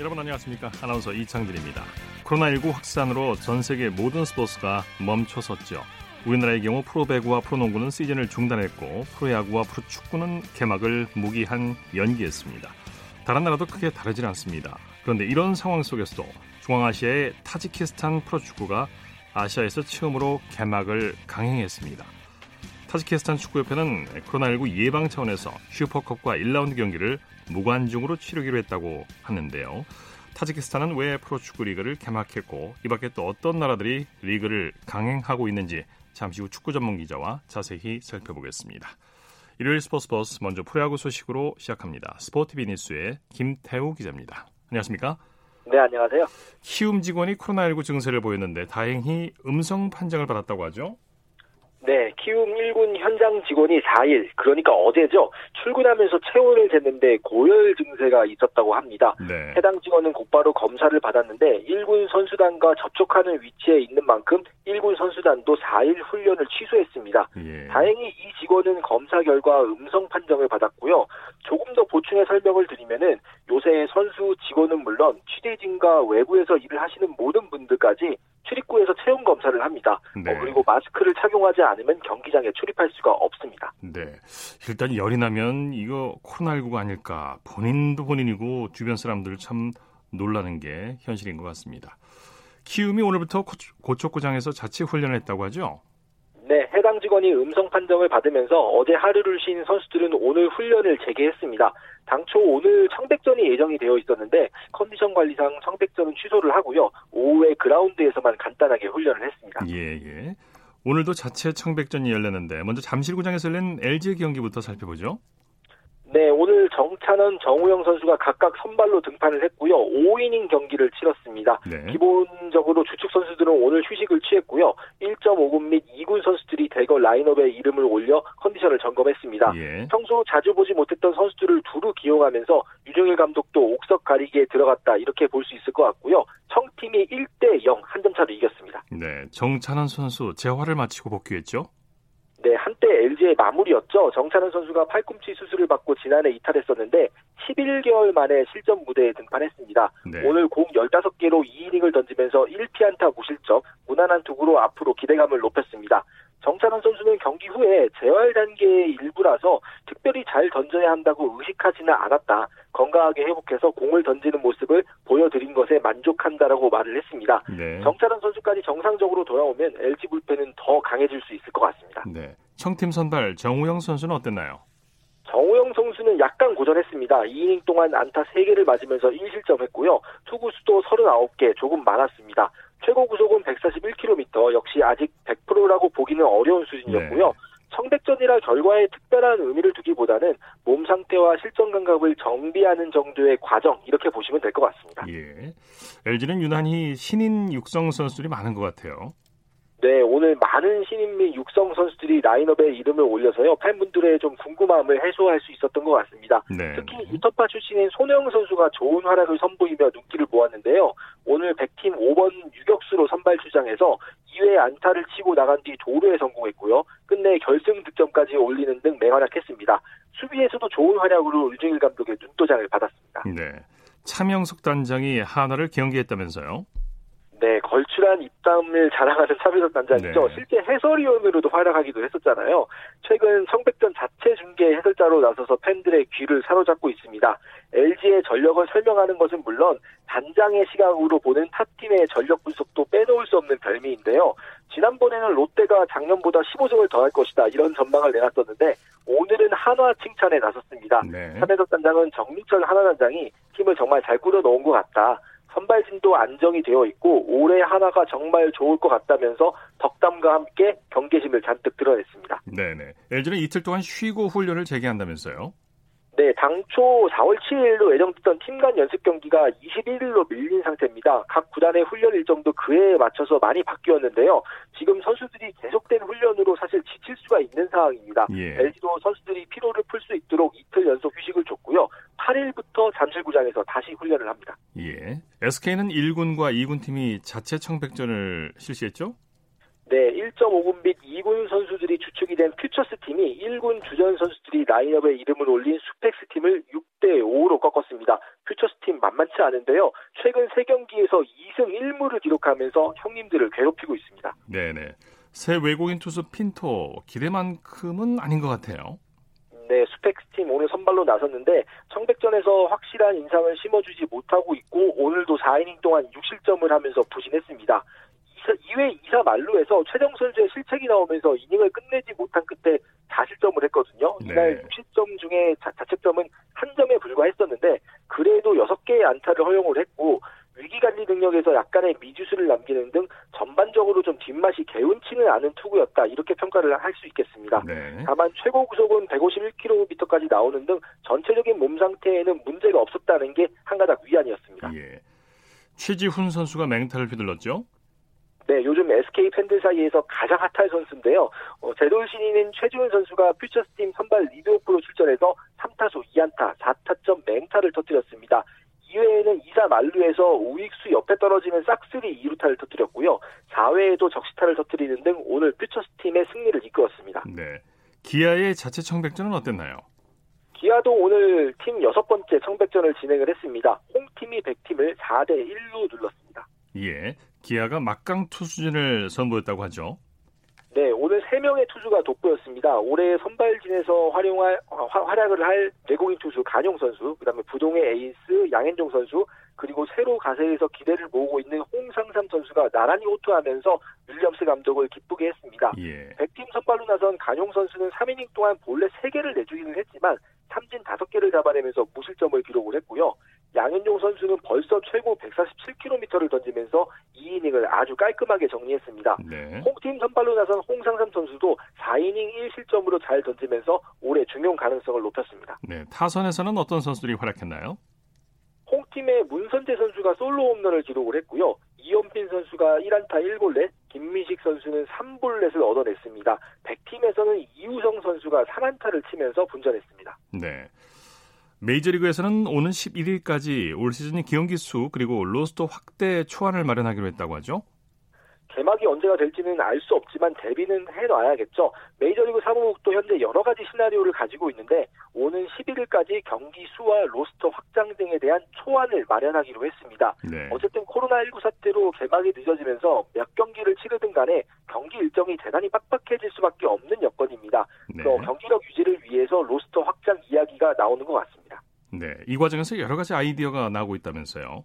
여러분 안녕하십니까? 아나운서 이창진입니다. 코로나19 확산으로 전 세계 모든 스포츠가 멈춰섰죠. 우리나라의 경우 프로배구와 프로농구는 시즌을 중단했고 프로야구와 프로축구는 개막을 무기한 연기했습니다. 다른 나라도 크게 다르진 않습니다. 그런데 이런 상황 속에서도 중앙아시아의 타지키스탄 프로축구가 아시아에서 처음으로 개막을 강행했습니다 타지키스탄 축구협회는 코로나19 예방 차원에서 슈퍼컵과 1라운드 경기를 무관중으로 치르기로 했다고 하는데요. 타지키스탄은 왜 프로축구 리그를 개막했고 이 밖에 또 어떤 나라들이 리그를 강행하고 있는지 잠시 후 축구 전문 기자와 자세히 살펴보겠습니다. 일요일 스포츠 버스 먼저 프로야구 소식으로 시작합니다. SPOTV 뉴스의 김태우 기자입니다. 안녕하십니까? 네, 안녕하세요. 키움 직원이 코로나19 증세를 보였는데 다행히 음성 판정을 받았다고 하죠? 네, 키움 1군 현장 직원이 4일, 그러니까 어제죠. 출근하면서 체온을 쟀는데 고열 증세가 있었다고 합니다. 네. 해당 직원은 곧바로 검사를 받았는데 1군 선수단과 접촉하는 위치에 있는 만큼 1군 선수단도 4일 훈련을 취소했습니다. 예. 다행히 이 직원은 검사 결과 음성 판정을 받았고요. 조금 더 보충의 설명을 드리면은 요새 선수 직원은 물론 취재진과 외부에서 일을 하시는 모든 분들까지 출입구에서 체온 검사를 합니다. 네. 어, 그리고 마스크를 착용하지 않으면 경기장에 출입할 수가 없습니다. 네. 일단 열이 나면 이거 코로나19가 아닐까. 본인도 본인이고 주변 사람들 참 놀라는 게 현실인 것 같습니다. 키움이 오늘부터 고- 고척구장에서 자체 훈련을 했다고 하죠? 네, 해당 직원이 음성 판정을 받으면서 어제 하루를 쉰 선수들은 오늘 훈련을 재개했습니다. 당초 오늘 청백전이 예정이 되어 있었는데 컨디션 관리상 청백전은 취소를 하고요. 오후에 그라운드에서만 간단하게 훈련을 했습니다. 예, 예. 오늘도 자체 청백전이 열렸는데 먼저 잠실구장에서 열린 LG 경기부터 살펴보죠. 네, 오늘 정찬원, 정우영 선수가 각각 선발로 등판을 했고요. 5이닝 경기를 치렀습니다. 네. 기본적으로 주축 선수들은 오늘 휴식을 취했고요. 1.5군 및 2군 선수들이 대거 라인업에 이름을 올려 컨디션을 점검했습니다. 예. 평소 자주 보지 못했던 선수들을 두루 기용하면서 유정일 감독도 옥석 가리기에 들어갔다 이렇게 볼 수 있을 것 같고요. 청팀이 1대 0 한 점 차로 이겼습니다. 네. 정찬원 선수 재활을 마치고 복귀했죠? LG의 마무리였죠. 정찬원 선수가 팔꿈치 수술을 받고 지난해 이탈했었는데 11개월 만에 실전 무대에 등판했습니다. 네. 오늘 공 15개로 2이닝을 던지면서 1피안타 무실점, 무난한 투구로 앞으로 기대감을 높였습니다. 정찬원 선수는 경기 후에 재활 단계의 일부라서 특별히 잘 던져야 한다고 의식하지는 않았다. 건강하게 회복해서 공을 던지는 모습을 보여드린 것에 만족한다라고 말을 했습니다. 네. 정찬원 선수까지 정상적으로 돌아오면 LG 불펜은 더 강해질 수 있을 것 같습니다. 네. 청팀 선발 정우영 선수는 어땠나요? 정우영 선수는 약간 고전했습니다. 2이닝 동안 안타 3개를 맞으면서 1실점했고요. 투구수도 39개, 조금 많았습니다. 최고 구속은 141km, 역시 아직 100%라고 보기는 어려운 수준이었고요. 네. 청백전이라 결과에 특별한 의미를 두기보다는 몸 상태와 실전 감각을 정비하는 정도의 과정 이렇게 보시면 될 것 같습니다. 예. LG는 유난히 신인 육성 선수들이 많은 것 같아요. 네, 오늘 많은 신인 및 육성 선수들이 라인업에 이름을 올려서요. 팬분들의 좀 궁금함을 해소할 수 있었던 것 같습니다. 네. 특히 유터파 출신인 손영 선수가 좋은 활약을 선보이며 눈길을 모았는데요. 오늘 100팀 5번 유격수로 선발 출장해서 2회 안타를 치고 나간 뒤 도루에 성공했고요. 끝내 결승 득점까지 올리는 등 맹활약했습니다. 수비에서도 좋은 활약으로 류중일 감독의 눈도장을 받았습니다. 네. 차명석 단장이 하나를 경기했다면서요? 네, 걸출한 입담을 자랑하는 차비석 단장이죠. 네. 실제 해설위원으로도 활약하기도 했었잖아요. 최근 청백전 자체 중계 해설자로 나서서 팬들의 귀를 사로잡고 있습니다. LG의 전력을 설명하는 것은 물론 단장의 시각으로 보는 타팀의 전력 분석도 빼놓을 수 없는 별미인데요. 지난번에는 롯데가 작년보다 15승을 더할 것이다 이런 전망을 내놨었는데 오늘은 한화 칭찬에 나섰습니다. 네. 차배석 단장은 정민철 하나 단장이 팀을 정말 잘 꾸려 놓은 것 같다. 선발진도 안정이 되어 있고 올해 하나가 정말 좋을 것 같다면서 덕담과 함께 경계심을 잔뜩 드러냈습니다. 네네. LG는 이틀 동안 쉬고 훈련을 재개한다면서요? 네, 당초 4월 7일로 예정됐던 팀 간 연습 경기가 21일로 밀린 상태입니다. 각 구단의 훈련 일정도 그에 맞춰서 많이 바뀌었는데요. 지금 선수들이 계속된 훈련으로 사실 지칠 수가 있는 상황입니다. 예. LG도 선수들이 피로를 풀 수 있도록 이틀 연속 휴식을 줬고요. 8일부터 잠실구장에서 다시 훈련을 합니다. 예. SK는 1군과 2군 팀이 자체 청백전을 실시했죠? 네, 1.5군 및 2군 선수들이 주축이 된 퓨처스 팀이 1군 주전 선수들이 라인업에 이름을 올린 수펙스 팀을 6대 5로 꺾었습니다. 퓨처스 팀 만만치 않은데요. 최근 3경기에서 2승 1무를 기록하면서 형님들을 괴롭히고 있습니다. 네 네. 새 외국인 투수 핀토 기대만큼은 아닌 것 같아요. 네, 스펙스 팀 오늘 선발로 나섰는데 청백전에서 확실한 인상을 심어주지 못하고 있고 오늘도 4이닝 동안 6실점을 하면서 부진했습니다. 2회 2사 만루에서 최정 선수의 실책이 나오면서 이닝을 끝내지 못한 끝에 4실점을 했거든요. 이날 네. 6실점 중에 자, 자책점은 한 점에 불과했었는데 그래도 6개의 안타를 허용을 했고 위기관리 능력에서 약간의 미주수를 남기는 등 전반적으로 좀 뒷맛이 개운치는 않은 투구였다 이렇게 평가를 할 수 있겠습니다. 네. 다만 최고 구속은 151km까지 나오는 등 전체적인 몸 상태에는 문제가 없었다는 게 한 가닥 위안이었습니다. 예. 최지훈 선수가 맹타를 휘둘렀죠? 네, 요즘 SK 팬들 사이에서 가장 핫할 선수인데요. 어, 제돌 신인인 최지훈 선수가 퓨처스팀 선발 리드오프로 출전해서 3타수 2안타 4타점 맹타를 터뜨렸습니다. 2회에는 2사 만루에서 우익수 옆에 떨어지는 싹쓸이 2루타를 터뜨렸고요. 4회에도 적시타를 터뜨리는 등 오늘 퓨처스팀의 승리를 이끌었습니다. 네. 기아의 자체 청백전은 어땠나요? 기아도 오늘 팀 여섯 번째 청백전을 진행을 했습니다. 홈팀이 100팀을 4대 1로 눌렀습니다. 예. 기아가 막강 투수진을 선보였다고 하죠. 네, 오늘 3명의 투수가 돋보였습니다. 올해 선발진에서 활용할, 활약을 할 외국인 투수 간용 선수, 그 다음에 부동의 에이스 양현종 선수, 그리고 새로 가세에서 기대를 모으고 있는 홍상삼 선수가 나란히 호투하면서 윌리엄스 감독을 기쁘게 했습니다. 예. 100팀 선발로 나선 간용 선수는 3이닝 동안 본래 3개를 내주기는 했지만 삼진 5개를 잡아내면서 무실점을 기록을 했고요. 양현종 선수는 벌써 최고 147km를 던지면서 2이닝을 아주 깔끔하게 정리했습니다. 네. 홍팀 선발로 나선 홍상삼 선수도 4이닝 1실점으로 잘 던지면서 올해 중용 가능성을 높였습니다. 네, 타선에서는 어떤 선수들이 활약했나요? 홍팀의 문선재 선수가 솔로 홈런을 기록을 했고요. 이현빈 선수가 1안타 1볼넷, 김미식 선수는 3볼넷을 얻어냈습니다. 100팀에서는 이우성 선수가 3안타를 치면서 분전했습니다. 네. 메이저리그에서는 오는 11일까지 올 시즌 기용기 수 그리고 로스터 확대 초안을 마련하기로 했다고 하죠. 개막이 언제가 될지는 알 수 없지만 대비는 해놔야겠죠. 메이저리그 사무국도 현재 여러 가지 시나리오를 가지고 있는데 오는 11일까지 경기 수와 로스터 확장 등에 대한 초안을 마련하기로 했습니다. 네. 어쨌든 코로나19 사태로 개막이 늦어지면서 몇 경기를 치르든 간에 경기 일정이 대단히 빡빡해질 수밖에 없는 여건입니다. 네. 경기력 유지를 위해서 로스터 확장 이야기가 나오는 것 같습니다. 네, 이 과정에서 여러 가지 아이디어가 나오고 있다면서요.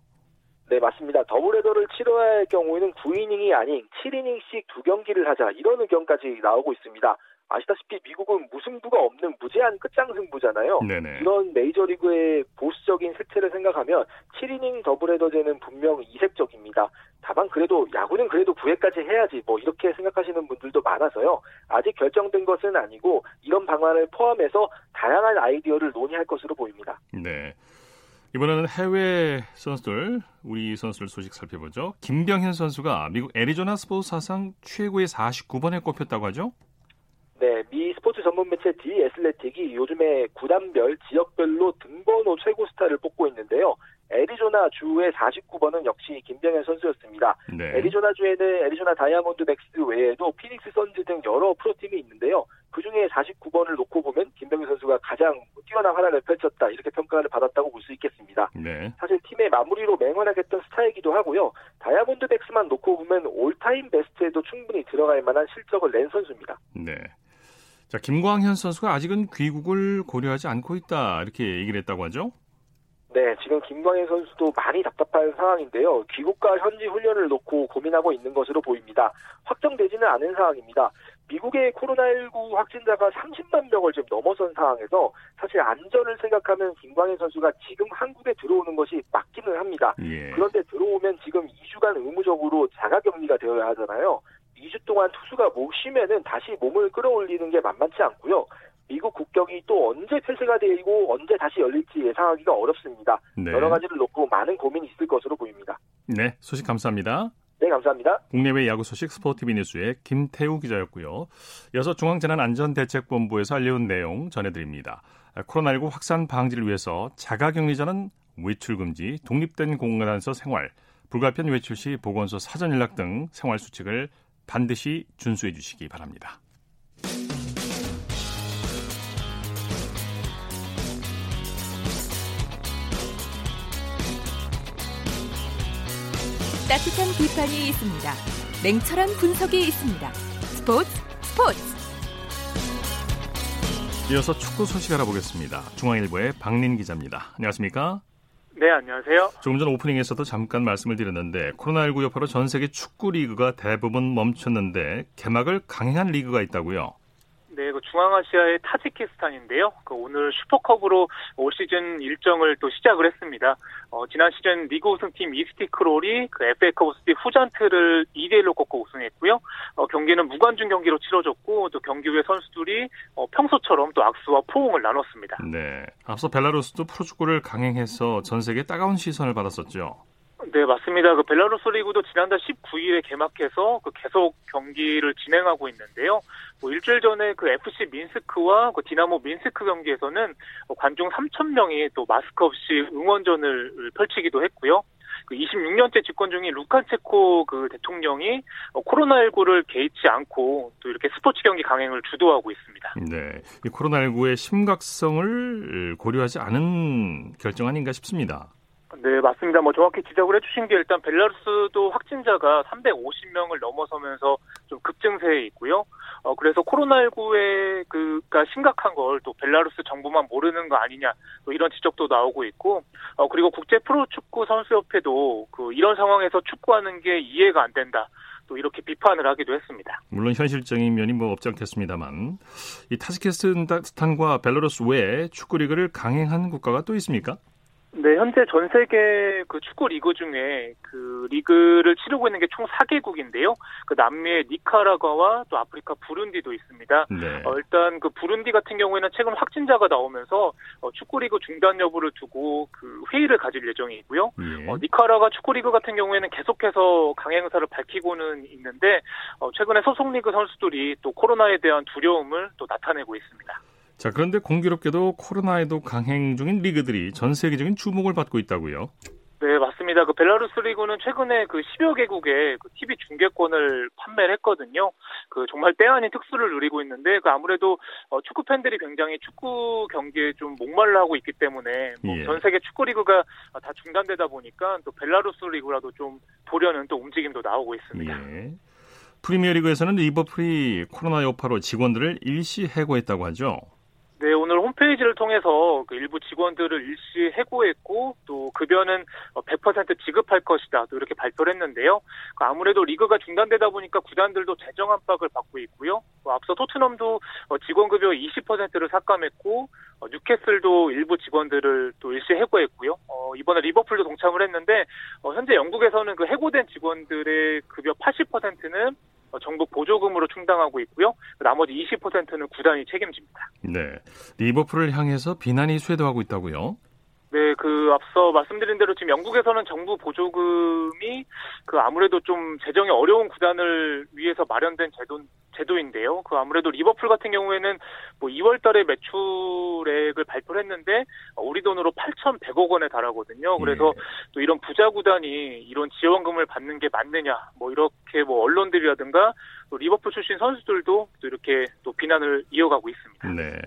네, 맞습니다. 더블헤더를 치러야 할 경우에는 9이닝이 아닌 7이닝씩 두 경기를 하자 이런 의견까지 나오고 있습니다. 아시다시피 미국은 무승부가 없는 무제한 끝장 승부잖아요. 네네. 이런 메이저리그의 보수적인 색채를 생각하면 7이닝 더블헤더제는 분명 이색적입니다. 다만 그래도 야구는 그래도 9회까지 해야지 뭐 이렇게 생각하시는 분들도 많아서요. 아직 결정된 것은 아니고 이런 방안을 포함해서 다양한 아이디어를 논의할 것으로 보입니다. 네. 이번에는 해외 선수들, 우리 선수들 소식 살펴보죠. 김병현 선수가 미국 애리조나 스포츠 사상 최고의 49번에 꼽혔다고 하죠? 네, 미 스포츠 전문 매체 디 애슬레틱이 요즘에 구단별, 지역별로 등번호 최고 스타를 뽑고 있는데요. 애리조나 주의 49번은 역시 김병현 선수였습니다. 네. 애리조나 주에는 애리조나 다이아몬드 백스 외에도 피닉스 선즈 등 여러 프로팀이 있는데요. 그 중에 49번을 놓고 보면 김병현 선수가 가장 뛰어난 활약을 펼쳤다 이렇게 평가를 받았다고 볼 수 있겠습니다. 네. 사실 팀의 마무리로 맹활약했던 스타이기도 하고요. 다이아몬드 백스만 놓고 보면 all-time best에도 충분히 들어갈 만한 실적을 낸 선수입니다. 네. 자 김광현 선수가 아직은 귀국을 고려하지 않고 있다 이렇게 얘기를 했다고 하죠? 네, 지금 김광현 선수도 많이 답답한 상황인데요. 귀국과 현지 훈련을 놓고 고민하고 있는 것으로 보입니다. 확정되지는 않은 상황입니다. 미국의 코로나19 확진자가 30만 명을 지금 넘어선 상황에서 사실 안전을 생각하면 김광현 선수가 지금 한국에 들어오는 것이 맞기는 합니다. 예. 그런데 들어오면 지금 2주간 의무적으로 자가격리가 되어야 하잖아요. 2주 동안 투수가 못 쉬면은 다시 몸을 끌어올리는 게 만만치 않고요. 미국 국격이 또 언제 폐쇄가 되고 언제 다시 열릴지 예상하기가 어렵습니다. 네. 여러 가지를 놓고 많은 고민이 있을 것으로 보입니다. 네, 소식 감사합니다. 네, 감사합니다. 국내외 야구 소식 스포티비 뉴스의 김태우 기자였고요. 이어서 중앙재난안전대책본부에서 알려온 내용 전해드립니다. 코로나19 확산 방지를 위해서 자가격리자는 외출 금지, 독립된 공간에서 생활, 불가피한 외출 시 보건소 사전 연락 등 생활 수칙을 반드시 준수해 주시기 바랍니다. 따뜻한 비판이 있습니다. 냉철한 분석이 있습니다. 스포츠 스포츠. 이어서 축구 소식 알아보겠습니다. 중앙일보의 박린 기자입니다. 안녕하십니까? 네, 안녕하세요. 조금 전 오프닝에서도 잠깐 말씀을 드렸는데 코로나19 여파로 전 세계 축구 리그가 대부분 멈췄는데 개막을 강행한 리그가 있다고요. 네, 그 중앙아시아의 타지키스탄인데요. 그 오늘 슈퍼컵으로 올 시즌 일정을 또 시작을 했습니다. 어, 지난 시즌 리그 우승팀 이스티크롤이 그 FA컵 우승팀 후잔트를 2대1로 꺾고 우승했고요. 어, 경기는 무관중 경기로 치러졌고 또 경기 후에 선수들이 어, 평소처럼 또 악수와 포옹을 나눴습니다. 네, 앞서 벨라루스도 프로축구를 강행해서 전 세계 따가운 시선을 받았었죠. 네, 맞습니다. 그 벨라루스 리그도 지난달 19일에 개막해서 그 계속 경기를 진행하고 있는데요. 뭐 일주일 전에 그 FC 민스크와 그 디나모 민스크 경기에서는 관중 3천 명이 또 마스크 없이 응원전을 펼치기도 했고요. 그 26년째 집권 중인 루칸체코 그 대통령이 코로나19를 개의치 않고 또 이렇게 스포츠 경기 강행을 주도하고 있습니다. 네, 이 코로나19의 심각성을 고려하지 않은 결정 아닌가 싶습니다. 네, 맞습니다. 뭐 정확히 지적을 해주신 게 일단 벨라루스도 확진자가 350명을 넘어서면서 좀 급증세에 있고요. 어, 그래서 코로나19의 그가 심각한 걸 또 벨라루스 정부만 모르는 거 아니냐, 또 이런 지적도 나오고 있고, 어, 그리고 국제 프로축구 선수협회도 그 이런 상황에서 축구하는 게 이해가 안 된다. 또 이렇게 비판을 하기도 했습니다. 물론 현실적인 면이 뭐 없지 않겠습니다만 이 타지키스탄과 벨라루스 외에 축구 리그를 강행한 국가가 또 있습니까? 네, 현재 전 세계 그 축구 리그 중에 그 리그를 치르고 있는 게 총 4개국인데요. 그 남미의 니카라과와 또 아프리카 부룬디도 있습니다. 네. 어, 일단 그 부룬디 같은 경우에는 최근 확진자가 나오면서 어, 축구 리그 중단 여부를 두고 그 회의를 가질 예정이고요. 예. 어, 니카라가 축구 리그 같은 경우에는 계속해서 강행 의사를 밝히고는 있는데 어, 최근에 소속 리그 선수들이 또 코로나에 대한 두려움을 또 나타내고 있습니다. 자, 그런데 공교롭게도 코로나에도 강행 중인 리그들이 전 세계적인 주목을 받고 있다고요. 네, 맞습니다. 그 벨라루스 리그는 최근에 그 10여 개국에 그 TV 중계권을 판매를 했거든요. 그 정말 때 아닌 특수를 누리고 있는데 그 아무래도 어, 축구 팬들이 굉장히 축구 경기에 좀 목말라 하고 있기 때문에 뭐전 예. 세계 축구 리그가 다 중단되다 보니까 또 벨라루스 리그라도 좀 보려는 또 움직임도 나오고 있습니다. 예. 프리미어리그에서는 리버풀이 코로나 여파로 직원들을 일시 해고했다고 하죠. 네, 오늘 홈페이지를 통해서 그 일부 직원들을 일시 해고했고 또 급여는 100% 지급할 것이다. 또 이렇게 발표를 했는데요. 그 아무래도 리그가 중단되다 보니까 구단들도 재정 압박을 받고 있고요. 어, 앞서 토트넘도 어, 직원 급여 20%를 삭감했고 어, 뉴캐슬도 일부 직원들을 또 일시 해고했고요. 어, 이번에 리버풀도 동참을 했는데 어, 현재 영국에서는 그 해고된 직원들의 급여 80%는 어, 정부 보조금으로 충당하고 있고요. 나머지 20%는 구단이 책임집니다. 네. 리버풀을 향해서 비난이 쇄도하고 있다고요. 네, 그 앞서 말씀드린 대로 지금 영국에서는 정부 보조금이 그 아무래도 좀 재정이 어려운 구단을 위해서 마련된 제도 제도인데요. 그 아무래도 리버풀 같은 경우에는 뭐 2월 달에 매출액을 발표를 했는데 우리 돈으로 8,100억 원에 달하거든요. 그래서 예. 또 이런 부자 구단이 이런 지원금을 받는 게 맞느냐, 뭐 이렇게 뭐 언론들이라든가 또 리버풀 출신 선수들도 또 이렇게 또 비난을 이어가고 있습니다. 네.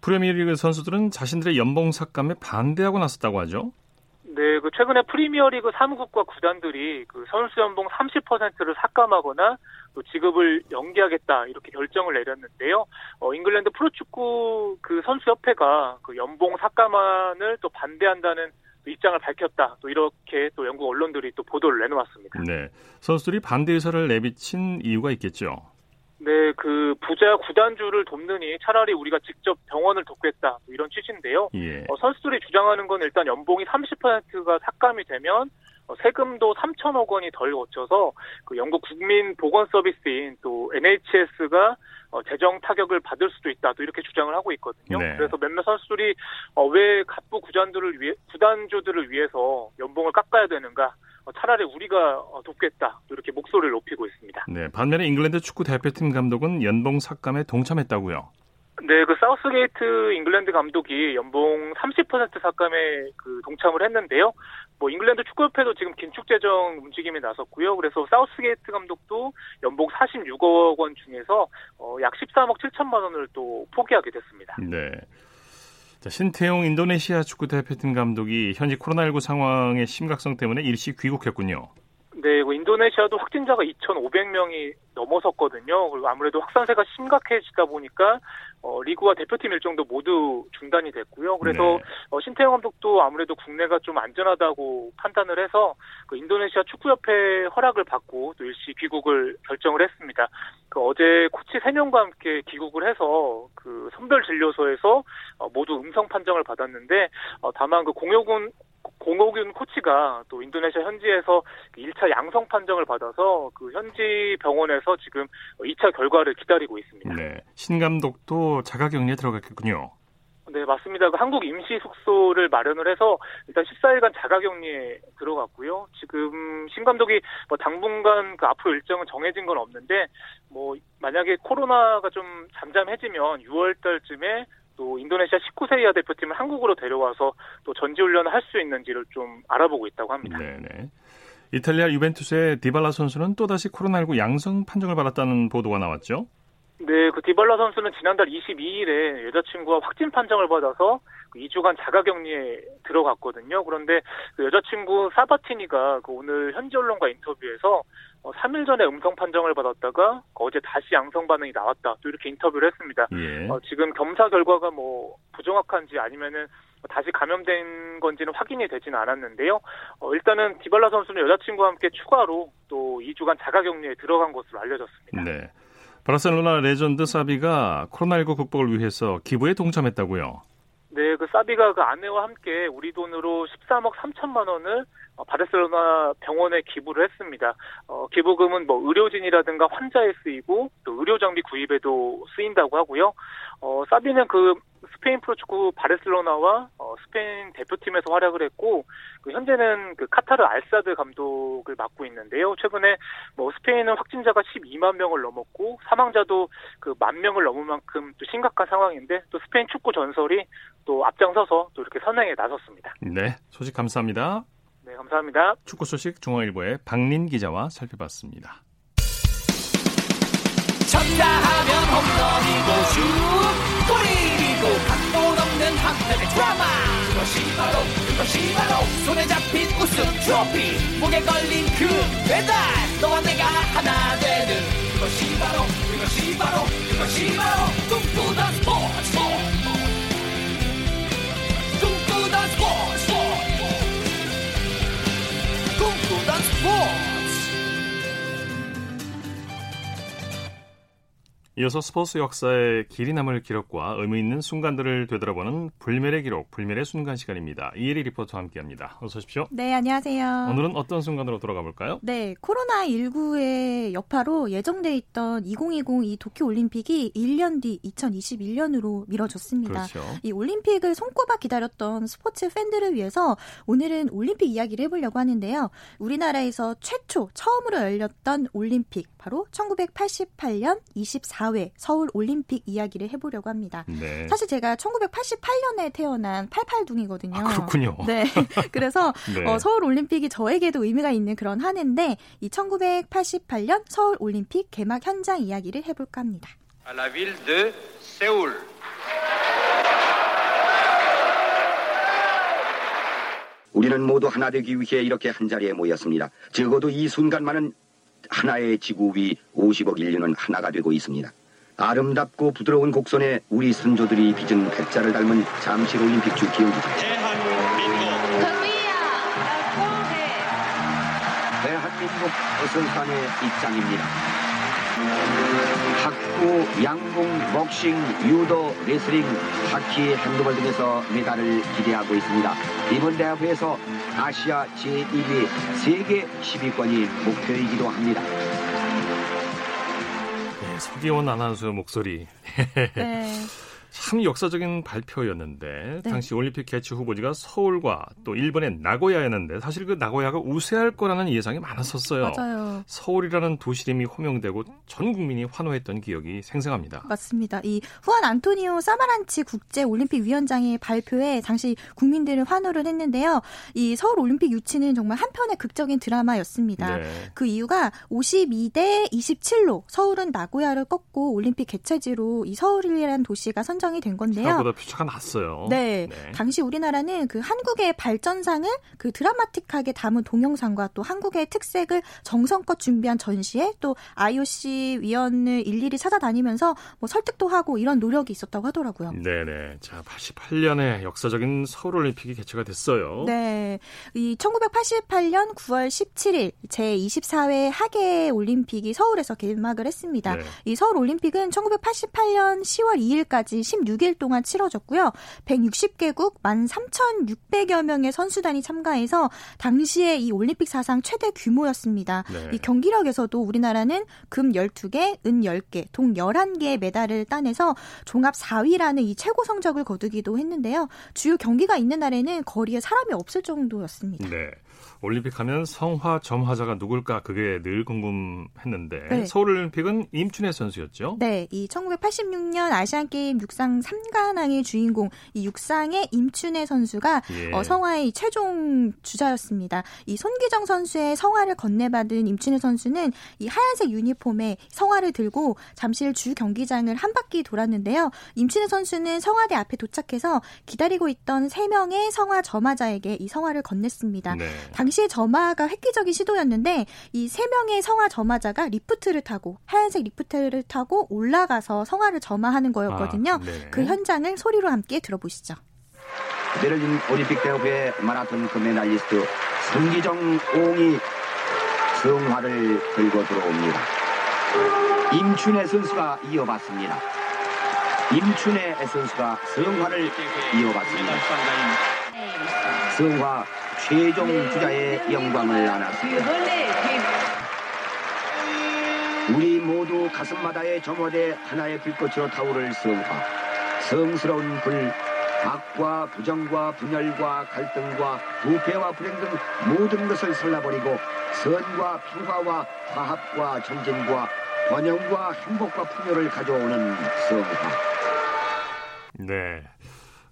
프리미어리그 선수들은 자신들의 연봉 삭감에 반대하고 나섰다고 하죠. 네, 그 최근에 프리미어리그 사무국과 구단들이 그 선수 연봉 30%를 삭감하거나 또 지급을 연기하겠다 이렇게 결정을 내렸는데요. 어, 잉글랜드 프로축구 그 선수협회가 그 연봉 삭감안을 또 반대한다는 또 입장을 밝혔다. 또 이렇게 또 영국 언론들이 또 보도를 내놓았습니다. 네. 선수들이 반대 의사를 내비친 이유가 있겠죠. 네, 그 부자 구단주를 돕느니 차라리 우리가 직접 병원을 돕겠다 뭐 이런 취지인데요. 예. 어, 선수들이 주장하는 건 일단 연봉이 30%가 삭감이 되면 어, 세금도 3천억 원이 덜 거쳐서 그 영국 국민 보건 서비스인 또 NHS가 어, 재정 타격을 받을 수도 있다. 또 이렇게 주장을 하고 있거든요. 네. 그래서 몇몇 선수들이 어, 왜 갑부 구단들을 위해 구단주들을 위해서 연봉을 깎아야 되는가? 어, 차라리 우리가 어, 돕겠다. 또 이렇게 목소리를 높이고 있습니다. 네. 반면에 잉글랜드 축구 대표팀 감독은 연봉 삭감에 동참했다고요. 네, 그 사우스게이트 잉글랜드 감독이 연봉 30% 삭감에 그 동참을 했는데요. 뭐 잉글랜드 축구협회도 지금 긴축 재정 움직임에 나섰고요. 그래서 사우스게이트 감독도 연봉 46억 원 중에서 어, 약 13억 7천만 원을 또 포기하게 됐습니다. 네. 자, 신태용 인도네시아 축구 대표팀 감독이 현지 코로나19 상황의 심각성 때문에 일시 귀국했군요. 그 인도네시아도 확진자가 2,500명이 넘어섰거든요. 그리고 아무래도 확산세가 심각해지다 보니까 어, 리그와 대표팀 일정도 모두 중단이 됐고요. 그래서 네. 어, 신태영 감독도 아무래도 국내가 좀 안전하다고 판단을 해서 그 인도네시아 축구협회 허락을 받고 또 일시 귀국을 결정을 했습니다. 그 어제 코치 3명과 함께 귀국을 해서 그 선별 진료소에서 어, 모두 음성 판정을 받았는데 어, 다만 그 공효군 공호균 코치가 또 인도네시아 현지에서 1차 양성 판정을 받아서 그 현지 병원에서 지금 2차 결과를 기다리고 있습니다. 네. 신 감독도 자가격리에 들어갔겠군요. 네, 맞습니다. 그 한국 임시 숙소를 마련을 해서 일단 14일간 자가격리에 들어갔고요. 지금 신 감독이 뭐 당분간 그 앞으로 일정은 정해진 건 없는데 뭐 만약에 코로나가 좀 잠잠해지면 6월 달쯤에 또 인도네시아 19세 이하 대표팀을 한국으로 데려와서 또 전지훈련을 할 수 있는지를 좀 알아보고 있다고 합니다. 네네. 이탈리아 유벤투스의 디발라 선수는 또다시 코로나19 양성 판정을 받았다는 보도가 나왔죠. 네, 그 디발라 선수는 지난달 22일에 여자친구와 확진 판정을 받아서 2주간 자가격리에 들어갔거든요. 그런데 그 여자친구 사바티니가 그 오늘 현지 언론과 인터뷰에서 3일 전에 음성 판정을 받았다가 어제 다시 양성 반응이 나왔다. 또 이렇게 인터뷰를 했습니다. 예. 어, 지금 검사 결과가 뭐 부정확한지 아니면은 다시 감염된 건지는 확인이 되지는 않았는데요. 어, 일단은 디발라 선수는 여자친구와 함께 추가로 또 2주간 자가격리에 들어간 것으로 알려졌습니다. 네. 바르셀로나 레전드 사비가 코로나19 극복을 위해서 기부에 동참했다고요. 네, 그 사비가 그 아내와 함께 우리 돈으로 13억 3천만 원을 어, 바르셀로나 병원에 기부를 했습니다. 어, 기부금은 뭐 의료진이라든가 환자에 쓰이고 또 의료 장비 구입에도 쓰인다고 하고요. 어, 사비는 그 스페인 프로축구 바르셀로나와 어, 스페인 대표팀에서 활약을 했고 그 현재는 그 카타르 알사드 감독을 맡고 있는데요. 최근에 뭐 스페인은 확진자가 12만 명을 넘었고 사망자도 그 만 명을 넘을 만큼 또 심각한 상황인데 또 스페인 축구 전설이 또 앞장서서 또 이렇게 선행에 나섰습니다. 네. 소식 감사합니다. 네, 감사합니다. 축구 소식 중앙일보의 박린 기자와 살펴봤습니다. 쳤다 하면 홈런이고 슛 골이고 각본 없는 한편의 드라마 그것이 바로 그것이 바로 손에 잡힌 우승 트로피 목에 걸린 그 배달 너와 내가 하나 되는 그것이 바로 그것이 바로 그것이 바로 꿈꾸던 스포츠 이어서 스포츠 역사의 길이 남을 기록과 의미 있는 순간들을 되돌아보는 불멸의 기록, 불멸의 순간 시간입니다. 이혜리 리포터와 함께합니다. 어서 오십시오. 네, 안녕하세요. 오늘은 어떤 순간으로 돌아가 볼까요? 네, 코로나19의 여파로 예정돼 있던 2020 이 도쿄 올림픽이 1년 뒤 2021년으로 미뤄졌습니다. 그렇죠. 이 올림픽을 손꼽아 기다렸던 스포츠 팬들을 위해서 오늘은 올림픽 이야기를 해보려고 하는데요. 우리나라에서 최초 처음으로 열렸던 올림픽 바로 1988년 24회 서울 올림픽 이야기를 해보려고 합니다. 네. 사실 제가 1988년에 태어난 88둥이거든요. 아, 그렇군요. 네. 그래서 네. 어, 서울 올림픽이 저에게도 의미가 있는 그런 한 해인데 이 1988년 서울 올림픽 개막 현장 이야기를 해볼까 합니다. à la ville de Séoul. 우리는 모두 하나 되기 위해 이렇게 한 자리에 모였습니다. 적어도 이 순간만은 하나의 지구 위 50억 인류는 하나가 되고 있습니다. 아름답고 부드러운 곡선에 우리 선조들이 빚은 백자를 닮은 잠실 올림픽 주 기억이죠. 대한민국 어선판의 입장입니다. 학구, 양궁, 복싱, 유도, 레슬링, 하키, 핸드볼 등에서 메달을 기대하고 있습니다. 이번 대회에서 아시아 제1위 세계 10위권이 목표이기도 합니다. 네, 서기원 아나운서 목소리. 네. 참 역사적인 발표였는데 네. 당시 올림픽 개최 후보지가 서울과 또 일본의 나고야였는데 사실 그 나고야가 우세할 거라는 예상이 많았었어요. 맞아요. 서울이라는 도시 이름이 호명되고 전 국민이 환호했던 기억이 생생합니다. 맞습니다. 이 후안 안토니오 사마란치 국제 올림픽 위원장의 발표에 당시 국민들을 환호를 했는데요. 이 서울 올림픽 유치는 정말 한편의 극적인 드라마였습니다. 네. 그 이유가 52대 27로 서울은 나고야를 꺾고 올림픽 개최지로 이 서울이라는 도시가 선정이 선정이 된 건데요. 생각보다 표차가 났어요. 네. 네. 당시 우리나라는 그 한국의 발전상을 그 드라마틱하게 담은 동영상과 또 한국의 특색을 정성껏 준비한 전시에 또 IOC 위원을 일일이 찾아다니면서 뭐 설득도 하고 이런 노력이 있었다고 하더라고요. 네네. 자, 88년에 역사적인 서울올림픽이 개최가 됐어요. 네. 이 1988년 9월 17일 제24회 하계 올림픽이 서울에서 개막을 했습니다. 네. 이 서울 올림픽은 1988년 10월 2일까지 16일 동안 치러졌고요. 160개국 13,600여 명의 선수단이 참가해서 당시에 이 올림픽 사상 최대 규모였습니다. 네. 이 경기력에서도 우리나라는 금 12개, 은 10개, 동 11개의 메달을 따내서 종합 4위라는 이 최고 성적을 거두기도 했는데요. 주요 경기가 있는 날에는 거리에 사람이 없을 정도였습니다. 네. 올림픽 하면 성화 점화자가 누굴까 그게 늘 궁금했는데 네. 서울올림픽은 임춘혜 선수였죠. 네, 이 1986년 아시안 게임 육상 3관왕의 주인공 이 육상의 임춘혜 선수가 예. 어, 성화의 최종 주자였습니다. 이 손기정 선수의 성화를 건네받은 임춘혜 선수는 이 하얀색 유니폼에 성화를 들고 잠실 주 경기장을 한 바퀴 돌았는데요. 임춘애 선수는 성화대 앞에 도착해서 기다리고 있던 3명의 성화 점화자에게 이 성화를 건넸습니다. 네. 당시에 점화가 획기적인 시도였는데 이 세 명의 성화 점화자가 리프트를 타고 하얀색 리프트를 타고 올라가서 성화를 점화하는 거였거든요. 아, 네. 그 현장을 소리로 함께 들어보시죠. 베를린 올림픽 대회 마라톤 금메달리스트 성기정 옹이 성화를 들고 들어옵니다. 임춘혜 선수가 이어봤습니다. 임춘혜 선수가 성화를 이어봤습니다. 성화 최종 주자의 영광을 안았습니다. 우리 모두 가슴마다에 점화돼 하나의 불꽃으로 타오를 성화. 성스러운 불, 악과 부정과 분열과 갈등과 부패와 불행 등 모든 것을 설라버리고 선과 평화와 화합과 전쟁과 번영과 행복과 풍요를 가져오는 성화. 네.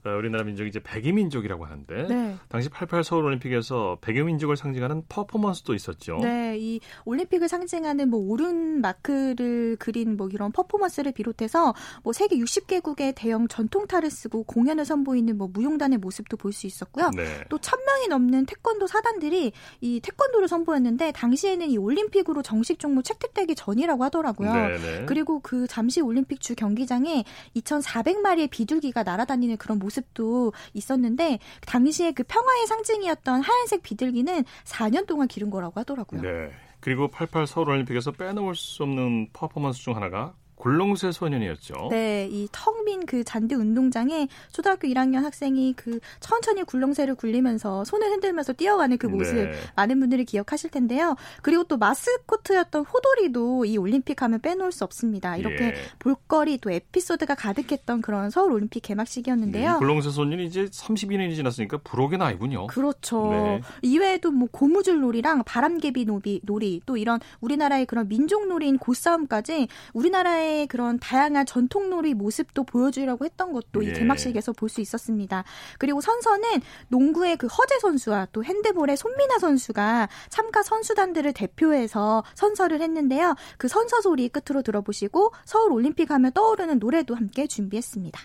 어, 우리나라 민족이 이제 백이 민족이라고 하는데 네. 당시 88 서울 올림픽에서 백의 민족을 상징하는 퍼포먼스도 있었죠. 네, 이 올림픽을 상징하는 뭐 오른 마크를 그린 뭐 이런 퍼포먼스를 비롯해서 뭐 세계 60개국의 대형 전통타를 쓰고 공연을 선보이는 뭐 무용단의 모습도 볼 수 있었고요. 네. 또 1000명이 넘는 태권도 사단들이 이 태권도를 선보였는데 당시에는 이 올림픽으로 정식 종목 채택되기 전이라고 하더라고요. 네네. 네. 그리고 그 잠시 올림픽 주 경기장에 2,400마리의 비둘기가 날아다니는 그런 모습 모습도 있었는데 당시에 그 평화의 상징이었던 하얀색 비둘기는 4년 동안 기른 거라고 하더라고요. 네. 그리고 88 서울 올림픽에서 빼놓을 수 없는 퍼포먼스 중 하나가 굴렁쇠 소년이었죠. 네, 이 텅 빈 그 잔디 운동장에 초등학교 1학년 학생이 그 천천히 굴렁쇠를 굴리면서 손을 흔들면서 뛰어가는 그 모습 네. 많은 분들이 기억하실 텐데요. 그리고 또 마스코트였던 호돌이도 이 올림픽 하면 빼놓을 수 없습니다. 이렇게 예. 볼거리 또 에피소드가 가득했던 그런 서울 올림픽 개막식이었는데요. 네, 굴렁쇠 소년이 이제 32년이 지났으니까 부록의 나이군요. 그렇죠. 네. 이외에도 뭐 고무줄 놀이랑 바람개비 놀이, 놀이 또 이런 우리나라의 그런 민족 놀이인 고싸움까지 우리나라의 우리나라의 그런 다양한 전통놀이 모습도 보여주려고 했던 것도 예. 이 개막식에서 볼 수 있었습니다. 그리고 선서는 농구의 그 허재 선수와 또 핸드볼의 손민아 선수가 참가 선수단들을 대표해서 선서를 했는데요. 그 선서 소리 끝으로 들어보시고 서울 올림픽 하면 떠오르는 노래도 함께 준비했습니다.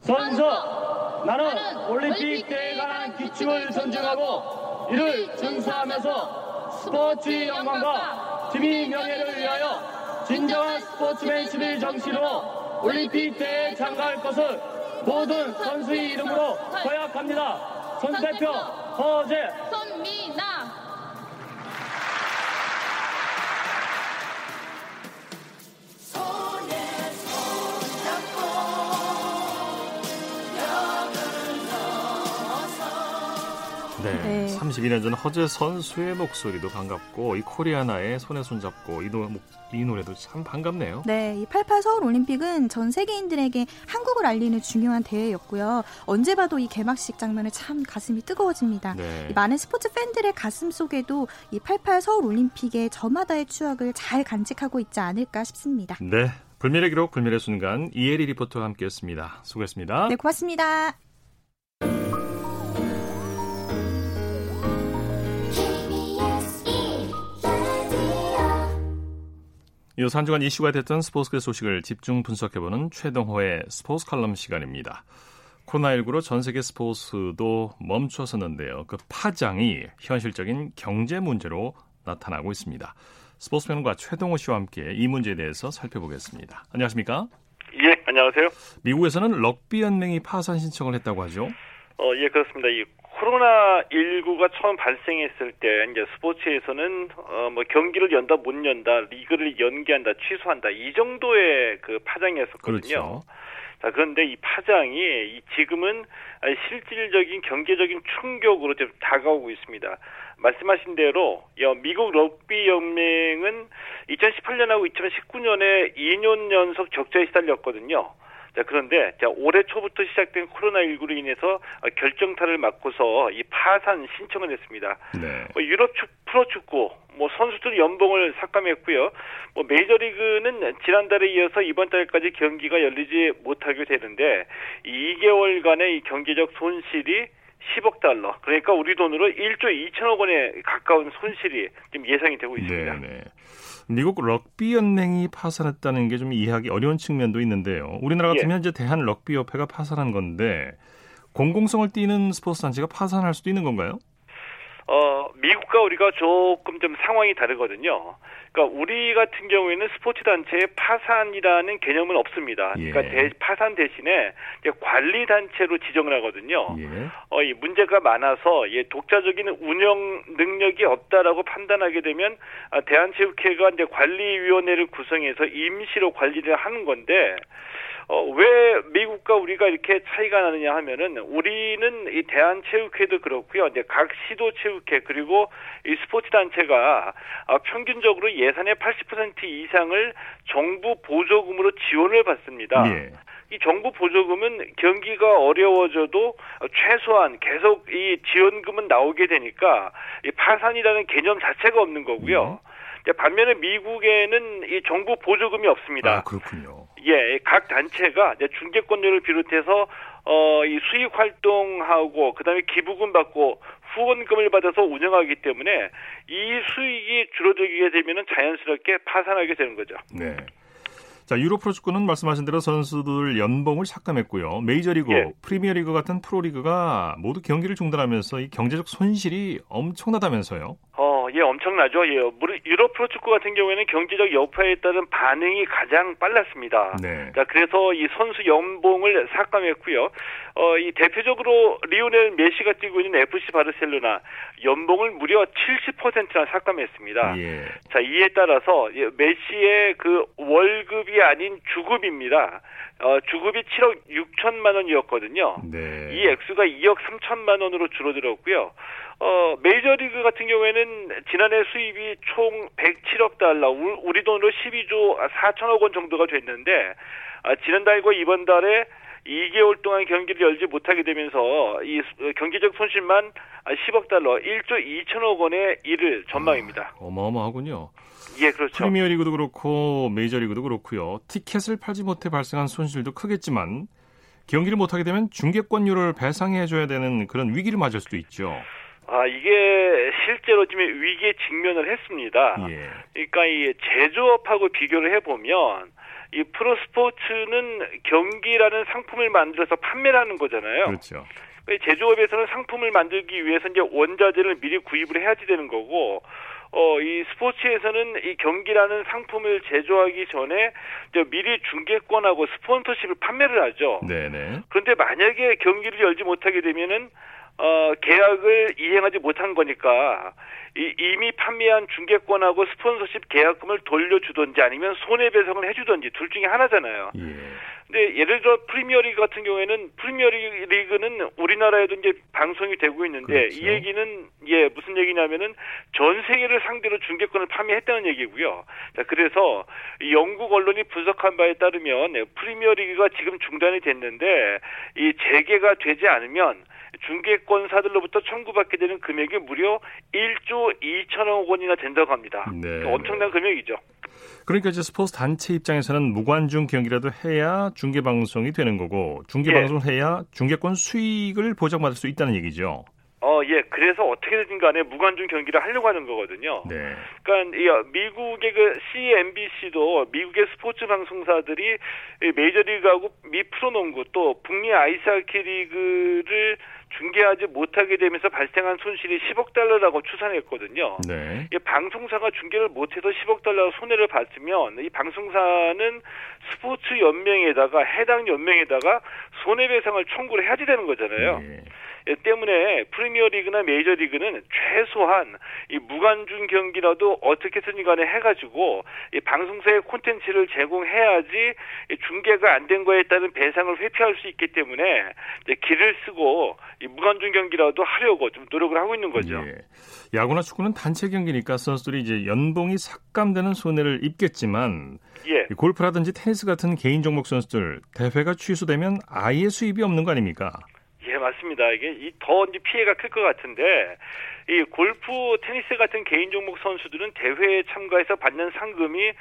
선서 나는 올림픽 대회에 관한 기침을 존중하고 이를 증수하면서 스포츠의 영광과 팀의 명예를 위하여 진정한 스포츠맨십의 정신으로 올림픽 대회에 참가할 것을 모든 선수의 이름으로 서약합니다. 선수 대표 허재 손미나 32년 전 허재 선수의 목소리도 반갑고 이 코리아나의 손에 손잡고 이, 노, 이 노래도 참 반갑네요. 네, 이 88 서울 올림픽은 전 세계인들에게 한국을 알리는 중요한 대회였고요. 언제 봐도 이 개막식 장면에 참 가슴이 뜨거워집니다. 네. 많은 스포츠 팬들의 가슴 속에도 이 88 서울 올림픽의 저마다의 추억을 잘 간직하고 있지 않을까 싶습니다. 네. 불멸의 기록, 불멸의 순간 이혜리 리포터와 함께했습니다. 수고했습니다. 네, 고맙습니다. 이어서 한 주간 이슈가 됐던 스포츠계 소식을 집중 분석해보는 최동호의 스포츠 칼럼 시간입니다. 코로나19로 전 세계 스포츠도 멈춰섰는데요. 그 파장이 현실적인 경제 문제로 나타나고 있습니다. 스포츠 평론가 최동호 씨와 함께 이 문제에 대해서 살펴보겠습니다. 안녕하십니까? 예, 안녕하세요. 미국에서는 럭비 연맹이 파산 신청을 했다고 하죠? 어, 예, 그렇습니다. 이 코로나 19가 처음 발생했을 때 이제 스포츠에서는 어, 뭐 경기를 연다 못 연다, 리그를 연기한다, 취소한다 이 정도의 그 파장이었었거든요. 그렇죠. 자, 그런데 이 파장이 이 지금은 실질적인 경제적인 충격으로 좀 다가오고 있습니다. 말씀하신 대로 미국 럭비 연맹은 2018년하고 2019년에 2년 연속 적자에 시달렸거든요. 자, 그런데 자, 올해 초부터 시작된 코로나19로 인해서 결정타를 맞고서 이 파산 신청을 했습니다. 네. 뭐 유럽 축, 프로 축구, 뭐 선수들 연봉을 삭감했고요. 뭐 메이저리그는 지난달에 이어서 이번 달까지 경기가 열리지 못하게 되는데 2개월간의 이 경제적 손실이 10억 달러. 그러니까 우리 돈으로 1조 2천억 원에 가까운 손실이 지금 예상이 되고 있습니다. 네, 네. 미국 럭비 연맹이 파산했다는 게 좀 이해하기 어려운 측면도 있는데요. 우리나라 같으면 예. 현재 대한 럭비 협회가 파산한 건데 공공성을 띠는 스포츠 단체가 파산할 수도 있는 건가요? 어, 미국과 우리가 조금 좀 상황이 다르거든요. 그러니까 우리 같은 경우에는 스포츠 단체의 파산이라는 개념은 없습니다. 예. 그러니까 대, 파산 대신에 이제 관리 단체로 지정을 하거든요. 예. 어, 이 문제가 많아서 예, 독자적인 운영 능력이 없다라고 판단하게 되면 아, 대한체육회가 이제 관리위원회를 구성해서 임시로 관리를 하는 건데 어, 왜 미국과 우리가 이렇게 차이가 나느냐 하면은 우리는 이 대한체육회도 그렇고요. 이제 각 시도체육회 그리고 이 스포츠 단체가 아, 평균적으로 예산의 80% 이상을 정부 보조금으로 지원을 받습니다. 예. 이 정부 보조금은 경기가 어려워져도 최소한 계속 이 지원금은 나오게 되니까 이 파산이라는 개념 자체가 없는 거고요. 이제 반면에 미국에는 이 정부 보조금이 없습니다. 아, 그렇군요. 예, 각 단체가 중개권료를 비롯해서 어, 이 수익 활동하고 그다음에 기부금 받고 후원금을 받아서 운영하기 때문에 이 수익이 줄어들게 되면은 자연스럽게 파산하게 되는 거죠. 네. 자, 유로 프로축구는 말씀하신 대로 선수들 연봉을 삭감했고요. 메이저리그, 예. 프리미어리그 같은 프로리그가 모두 경기를 중단하면서 이 경제적 손실이 엄청나다면서요. 어, 예, 엄청나죠. 예, 유럽 프로축구 같은 경우에는 경제적 여파에 따른 반응이 가장 빨랐습니다. 네. 자, 그래서 이 선수 연봉을 삭감했고요. 어, 이 대표적으로 리오넬 메시가 뛰고 있는 FC 바르셀로나 연봉을 무려 70%나 삭감했습니다. 예. 자, 이에 따라서 예, 메시의 그 월급이 아닌 주급입니다. 어, 주급이 7억 6천만 원이었거든요. 네. 이 액수가 2억 3천만 원으로 줄어들었고요. 어, 메이저리그 같은 경우에는 지난해 수입이 총 107억 달러, 우- 우리 돈으로 12조 4천억 원 정도가 됐는데, 아, 지난달과 이번 달에 2개월 동안 경기를 열지 못하게 되면서 이 수- 경제적 손실만 10억 달러, 1조 2천억 원에 이를 전망입니다. 어마어마하군요. 예, 그렇죠. 프리미어리그도 그렇고 메이저리그도 그렇고요. 티켓을 팔지 못해 발생한 손실도 크겠지만 경기를 못하게 되면 중계권료를 배상해줘야 되는 그런 위기를 맞을 수도 있죠. 아, 이게 실제로 지금 위기에 직면을 했습니다. 예. 그러니까 이 제조업하고 비교를 해보면 이 프로 스포츠는 경기라는 상품을 만들어서 판매를 하는 거잖아요. 그렇죠. 제조업에서는 상품을 만들기 위해서 이제 원자재를 미리 구입을 해야지 되는 거고, 어, 이 스포츠에서는 이 경기라는 상품을 제조하기 전에 이제 미리 중계권하고 스폰서십을 판매를 하죠. 네네. 그런데 만약에 경기를 열지 못하게 되면은 어, 계약을 이행하지 못한 거니까 이, 이미 판매한 중계권하고 스폰서십 계약금을 돌려주든지 아니면 손해배상을 해주든지 둘 중에 하나잖아요. 예. 근데 예를 들어 프리미어리그 같은 경우에는 프리미어리그는 우리나라에도 이제 방송이 되고 있는데 그렇죠. 이 얘기는 예 무슨 얘기냐면은 전 세계를 상대로 중계권을 판매했다는 얘기고요. 자 그래서 이 영국 언론이 분석한 바에 따르면 예, 프리미어리그가 지금 중단이 됐는데 이 재개가 되지 않으면 중계권사들로부터 청구받게 되는 금액이 무려 1조 2천억 원이나 된다고 합니다. 네, 엄청난 금액이죠. 그러니까 이제 스포츠 단체 입장에서는 무관중 경기라도 해야 중계 방송이 되는 거고 중계 예. 방송을 해야 중계권 수익을 보장받을 수 있다는 얘기죠. 어, 예. 그래서 어떻게든 간에 무관중 경기를 하려고 하는 거거든요. 네. 그러니까 이 미국의 그 CNBC도 미국의 스포츠 방송사들이 메이저리그하고 미 프로농구 또 북미 아이스하키 리그를 중계하지 못하게 되면서 발생한 손실이 10억 달러라고 추산했거든요. 네. 이 방송사가 중계를 못해서 10억 달러 손해를 봤으면 이 방송사는 스포츠 연맹에다가 해당 연맹에다가 손해배상을 청구를 해야지 되는 거잖아요. 예. 예, 때문에 프리미어리그나 메이저리그는 최소한 이 무관중 경기라도 어떻게든 간에 해가지고 이 방송사의 콘텐츠를 제공해야지 이 중계가 안 된 거에 따른 배상을 회피할 수 있기 때문에 이제 길을 쓰고 이 무관중 경기라도 하려고 좀 노력을 하고 있는 거죠. 예. 야구나 축구는 단체 경기니까 선수들이 이제 연봉이 삭감되는 손해를 입겠지만 예. 이 골프라든지 테니스 같은 개인 종목 선수들 대회가 취소되면 아예 수입이 없는 거 아닙니까? 예, 맞습니다. 이게 이더 피해가 클 것 같은데 이 골프, 테니스 같은 개인 종목 선수들은 대회에 참가해서 받는 상금이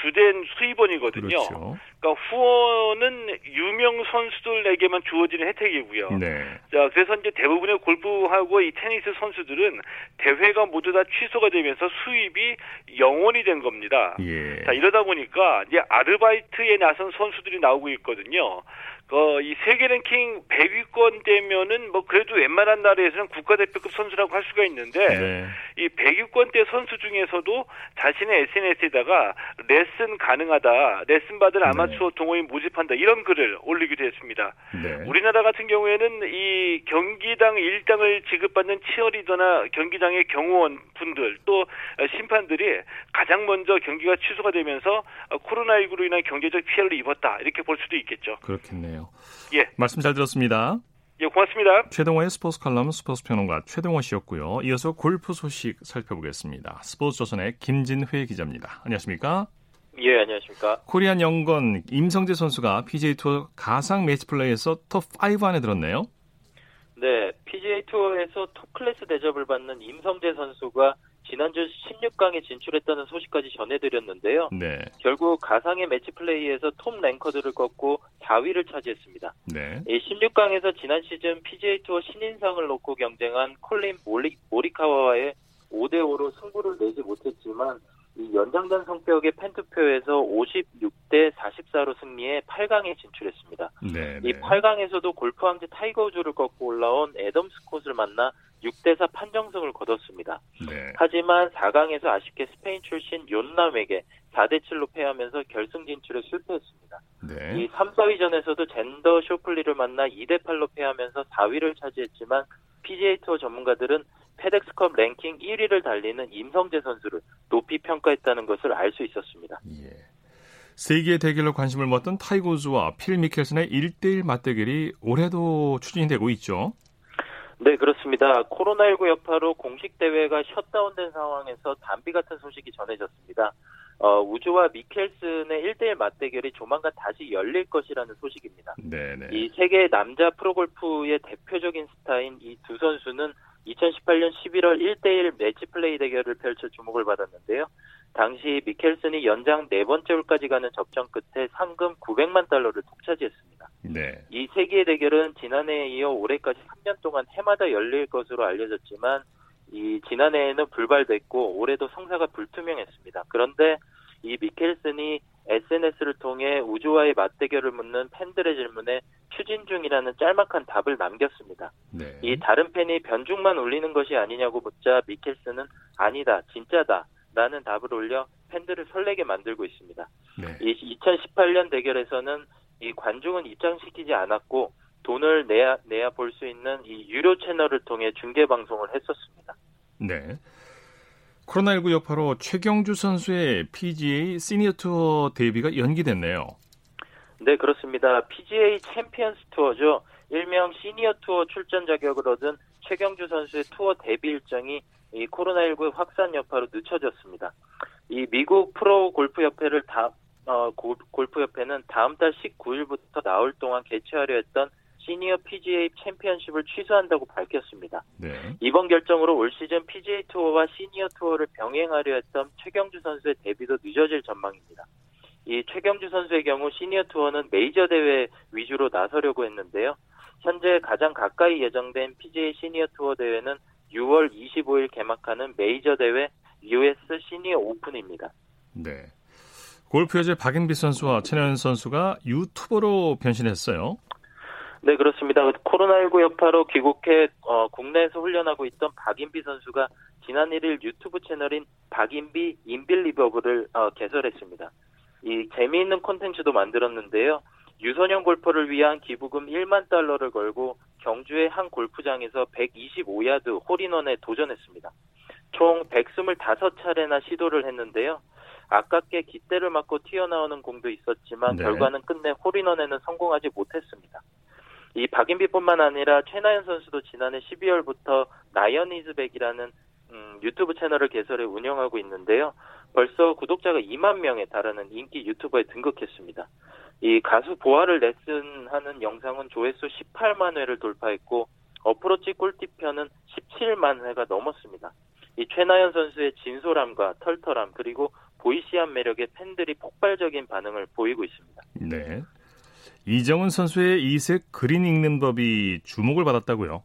주된 수입원이거든요. 그렇죠. 그러니까 후원은 유명 선수들에게만 주어지는 혜택이고요. 네. 자, 그래서 이제 대부분의 골프하고 이 테니스 선수들은 대회가 모두 다 취소가 되면서 수입이 영원이 된 겁니다. 예. 자, 이러다 보니까 이제 아르바이트에 나선 선수들이 나오고 있거든요. 그, 이 세계 랭킹 100위권 되면은 뭐 그래도 웬만한 나라에서는 국가대표급 선수라고 할 수가 있는데 네. 이 100위권대 선수 중에서도 자신의 SNS에다가 레슨 가능하다, 레슨 받을 아마추어 동호인 모집한다 이런 글을 올리기도 했습니다. 네. 우리나라 같은 경우에는 이 경기당 일당을 지급받는 치어리더나 경기장의 경호원 분들 또 심판들이 가장 먼저 경기가 취소가 되면서 코로나19로 인한 경제적 피해를 입었다 이렇게 볼 수도 있겠죠. 그렇겠네요. 예, 말씀 잘 들었습니다. 예, 고맙습니다. 최동호의 스포츠 칼럼 스포츠 평론가 최동호 씨였고요. 이어서 골프 소식 살펴보겠습니다. 스포츠 조선의 김진회 기자입니다. 안녕하십니까? 예, 안녕하십니까. Korean young gun 임성재 선수가 PGA 투어 가상 매치 플레이에서 톱5 안에 들었네요. 네, PGA 투어에서 top class 대접을 받는 임성재 선수가 지난주 16강에 진출했다는 소식까지 전해드렸는데요. 네. 결국 가상의 매치 플레이에서 top ranker들을 꺾고 4위를 차지했습니다. 네. 이 16강에서 지난 시즌 PGA 투어 신인상을 놓고 경쟁한 콜린 모리, 모리카와와 5대5로 승부를 내지 못했지만 이 연장전 성격의 팬투표에서 56대 44로 승리해 8강에 진출했습니다. 네. 이 8강에서도 골프 황제 타이거 우즈를 꺾고 올라온 애덤 스콧을 만나 6대4 판정승을 거뒀습니다. 네. 하지만 4강에서 아쉽게 스페인 출신 욘 람에게 4대 7로 패하면서 결승 진출에 실패했습니다. 네. 이 3, 4위전에서도 잰더 쇼플리를 만나 2대 8로 패하면서 4위를 차지했지만 PGA 투어 전문가들은 페덱스컵 랭킹 1위를 달리는 임성재 선수를 높이 평가했다는 것을 알 수 있었습니다. 예. 세기의 대결로 관심을 모았던 타이거 우즈와 필 미켈슨의 1대1 맞대결이 올해도 추진이 되고 있죠. 네, 그렇습니다. 코로나19 여파로 공식 대회가 shutdown된 상황에서 단비 같은 소식이 전해졌습니다. 어, 우즈와 미켈슨의 1대1 맞대결이 조만간 다시 열릴 것이라는 소식입니다. 네네. 이 세계 남자 프로골프의 대표적인 스타인 이 두 선수는 2018년 11월 1대1 매치 플레이 대결을 펼쳐 주목을 받았는데요. 당시 미켈슨이 연장 네 번째 홀까지 가는 접전 끝에 상금 900만 달러를 독차지했습니다. 네. 이 세기의 대결은 지난해에 이어 올해까지 3년 동안 해마다 열릴 것으로 알려졌지만 이 지난해에는 불발됐고 올해도 성사가 불투명했습니다. 그런데 이 미켈슨이 SNS를 통해 우주와의 맞대결을 묻는 팬들의 질문에 추진 중이라는 짤막한 답을 남겼습니다. 네. 이 다른 팬이 변죽만 울리는 것이 아니냐고 묻자 미켈슨은 아니다, 진짜다. 라는 답을 올려 팬들을 설레게 만들고 있습니다. 네. 이 2018년 대결에서는 이 관중은 입장시키지 않았고 돈을 내야 내야 볼 수 있는 이 유료 채널을 통해 중계 방송을 했었습니다. 네. 코로나19 여파로 최경주 선수의 PGA 시니어 투어 데뷔가 연기됐네요. 네, 그렇습니다. PGA 챔피언스 투어죠. 일명 시니어 투어 출전 자격을 얻은 최경주 선수의 투어 데뷔 일정이 이 코로나19 확산 여파로 늦춰졌습니다. 이 미국 프로 골프 협회를 다 어, 골프 협회는 다음 달 19일부터 나흘 동안 개최하려 했던 시니어 PGA 챔피언십을 취소한다고 밝혔습니다. 네. 이번 결정으로 올 시즌 PGA 투어와 시니어 투어를 병행하려 했던 최경주 선수의 데뷔도 늦어질 전망입니다. 이 최경주 선수의 경우 시니어 투어는 메이저 대회 위주로 나서려고 했는데요. 현재 가장 가까이 예정된 PGA 시니어 투어 대회는 6월 25일 개막하는 메이저 대회 US 시니어 오픈입니다. 네. 골프 여제 박인비 선수와 최나연 선수가 유튜버로 변신했어요. 네, 그렇습니다. 코로나19 여파로 귀국해 어, 국내에서 훈련하고 있던 박인비 선수가 지난 1일 유튜브 채널인 박인비 인빌리버블을 어, 개설했습니다. 이 재미있는 콘텐츠도 만들었는데요. 유소년 골퍼를 위한 기부금 1만 달러를 걸고 경주의 한 골프장에서 125야드 홀인원에 도전했습니다. 총 125차례나 시도를 했는데요. 아깝게 깃대를 맞고 튀어나오는 공도 있었지만 네. 결과는 끝내 홀인원에는 성공하지 못했습니다. 이 박인비뿐만 아니라 최나연 선수도 지난해 12월부터 나연 이즈백이라는 음, 유튜브 채널을 개설해 운영하고 있는데요. 벌써 구독자가 2만 명에 달하는 인기 유튜버에 등극했습니다. 이 가수 보아를 레슨하는 영상은 조회수 18만 회를 돌파했고 어프로치 꿀팁편은 17만 회가 넘었습니다. 이 최나연 선수의 진솔함과 털털함 그리고 보이시한 매력에 팬들이 폭발적인 반응을 보이고 있습니다. 네. 이정은 선수의 이색 그린 읽는 법이 주목을 받았다고요.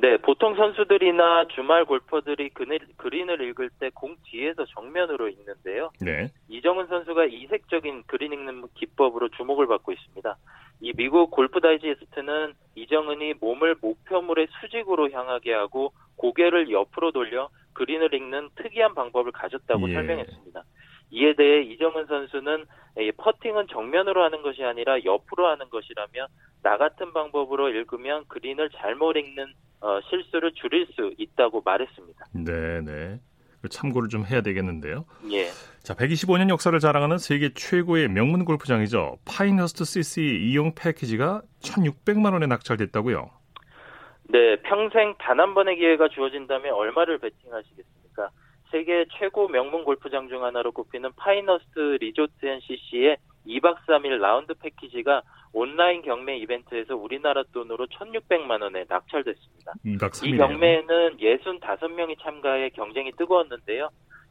네, 보통 선수들이나 주말 골퍼들이 그린을 읽을 때 공 뒤에서 정면으로 읽는데요. 네. 이정은 선수가 이색적인 그린 읽는 기법으로 주목을 받고 있습니다. 이 미국 골프 다이제스트는 이정은이 몸을 목표물의 수직으로 향하게 하고 고개를 옆으로 돌려 그린을 읽는 특이한 방법을 가졌다고 예. 설명했습니다. 이에 대해 이정은 선수는 이 퍼팅은 정면으로 하는 것이 아니라 옆으로 하는 것이라며 나 같은 방법으로 읽으면 그린을 잘못 읽는 어, 실수를 줄일 수 있다고 말했습니다. 네, 네. 그 참고를 좀 해야 되겠는데요. 예. 자, 125년 역사를 자랑하는 세계 최고의 명문 골프장이죠. 파인허스트 CC 이용 패키지가 1,600만 원에 낙찰됐다고요. 네, 평생 단 한 번의 기회가 주어진다면 얼마를 베팅하시겠습니까? 세계 최고 명문 골프장 중 하나로 꼽히는 파인허스트 리조트 and CC의 2박 3일 라운드 패키지가 온라인 경매 이벤트에서 우리나라 돈으로 1,600만 원에 낙찰됐습니다. 2박 이 3일이에요. 경매에는 65명이 참가해 경쟁이 뜨거웠는데요.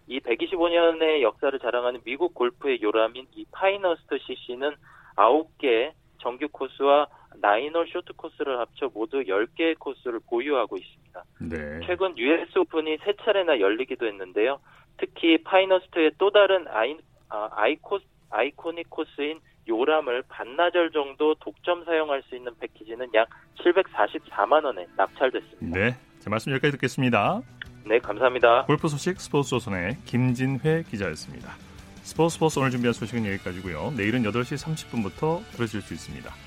이 125년의 역사를 자랑하는 미국 골프의 요람인 이 파인허스트 CC는 9개 정규 코스와 nine hole 쇼트 코스를 합쳐 모두 10개의 코스를 보유하고 있습니다. 네. 최근 US 오픈이 세 차례나 열리기도 했는데요. 특히 파인허스트의 또 다른 아이, 아, 아이코, iconic 코스인 요람을 반나절 정도 독점 사용할 수 있는 패키지는 약 744만 원에 낙찰됐습니다. 네. 자, 말씀 여기까지 듣겠습니다. 네, 감사합니다. 골프 소식 스포츠 조선의 김진회 기자였습니다. 스포츠 스포츠 오늘 준비한 소식은 여기까지고요. 내일은 8시 30분부터 들으실 수 있습니다.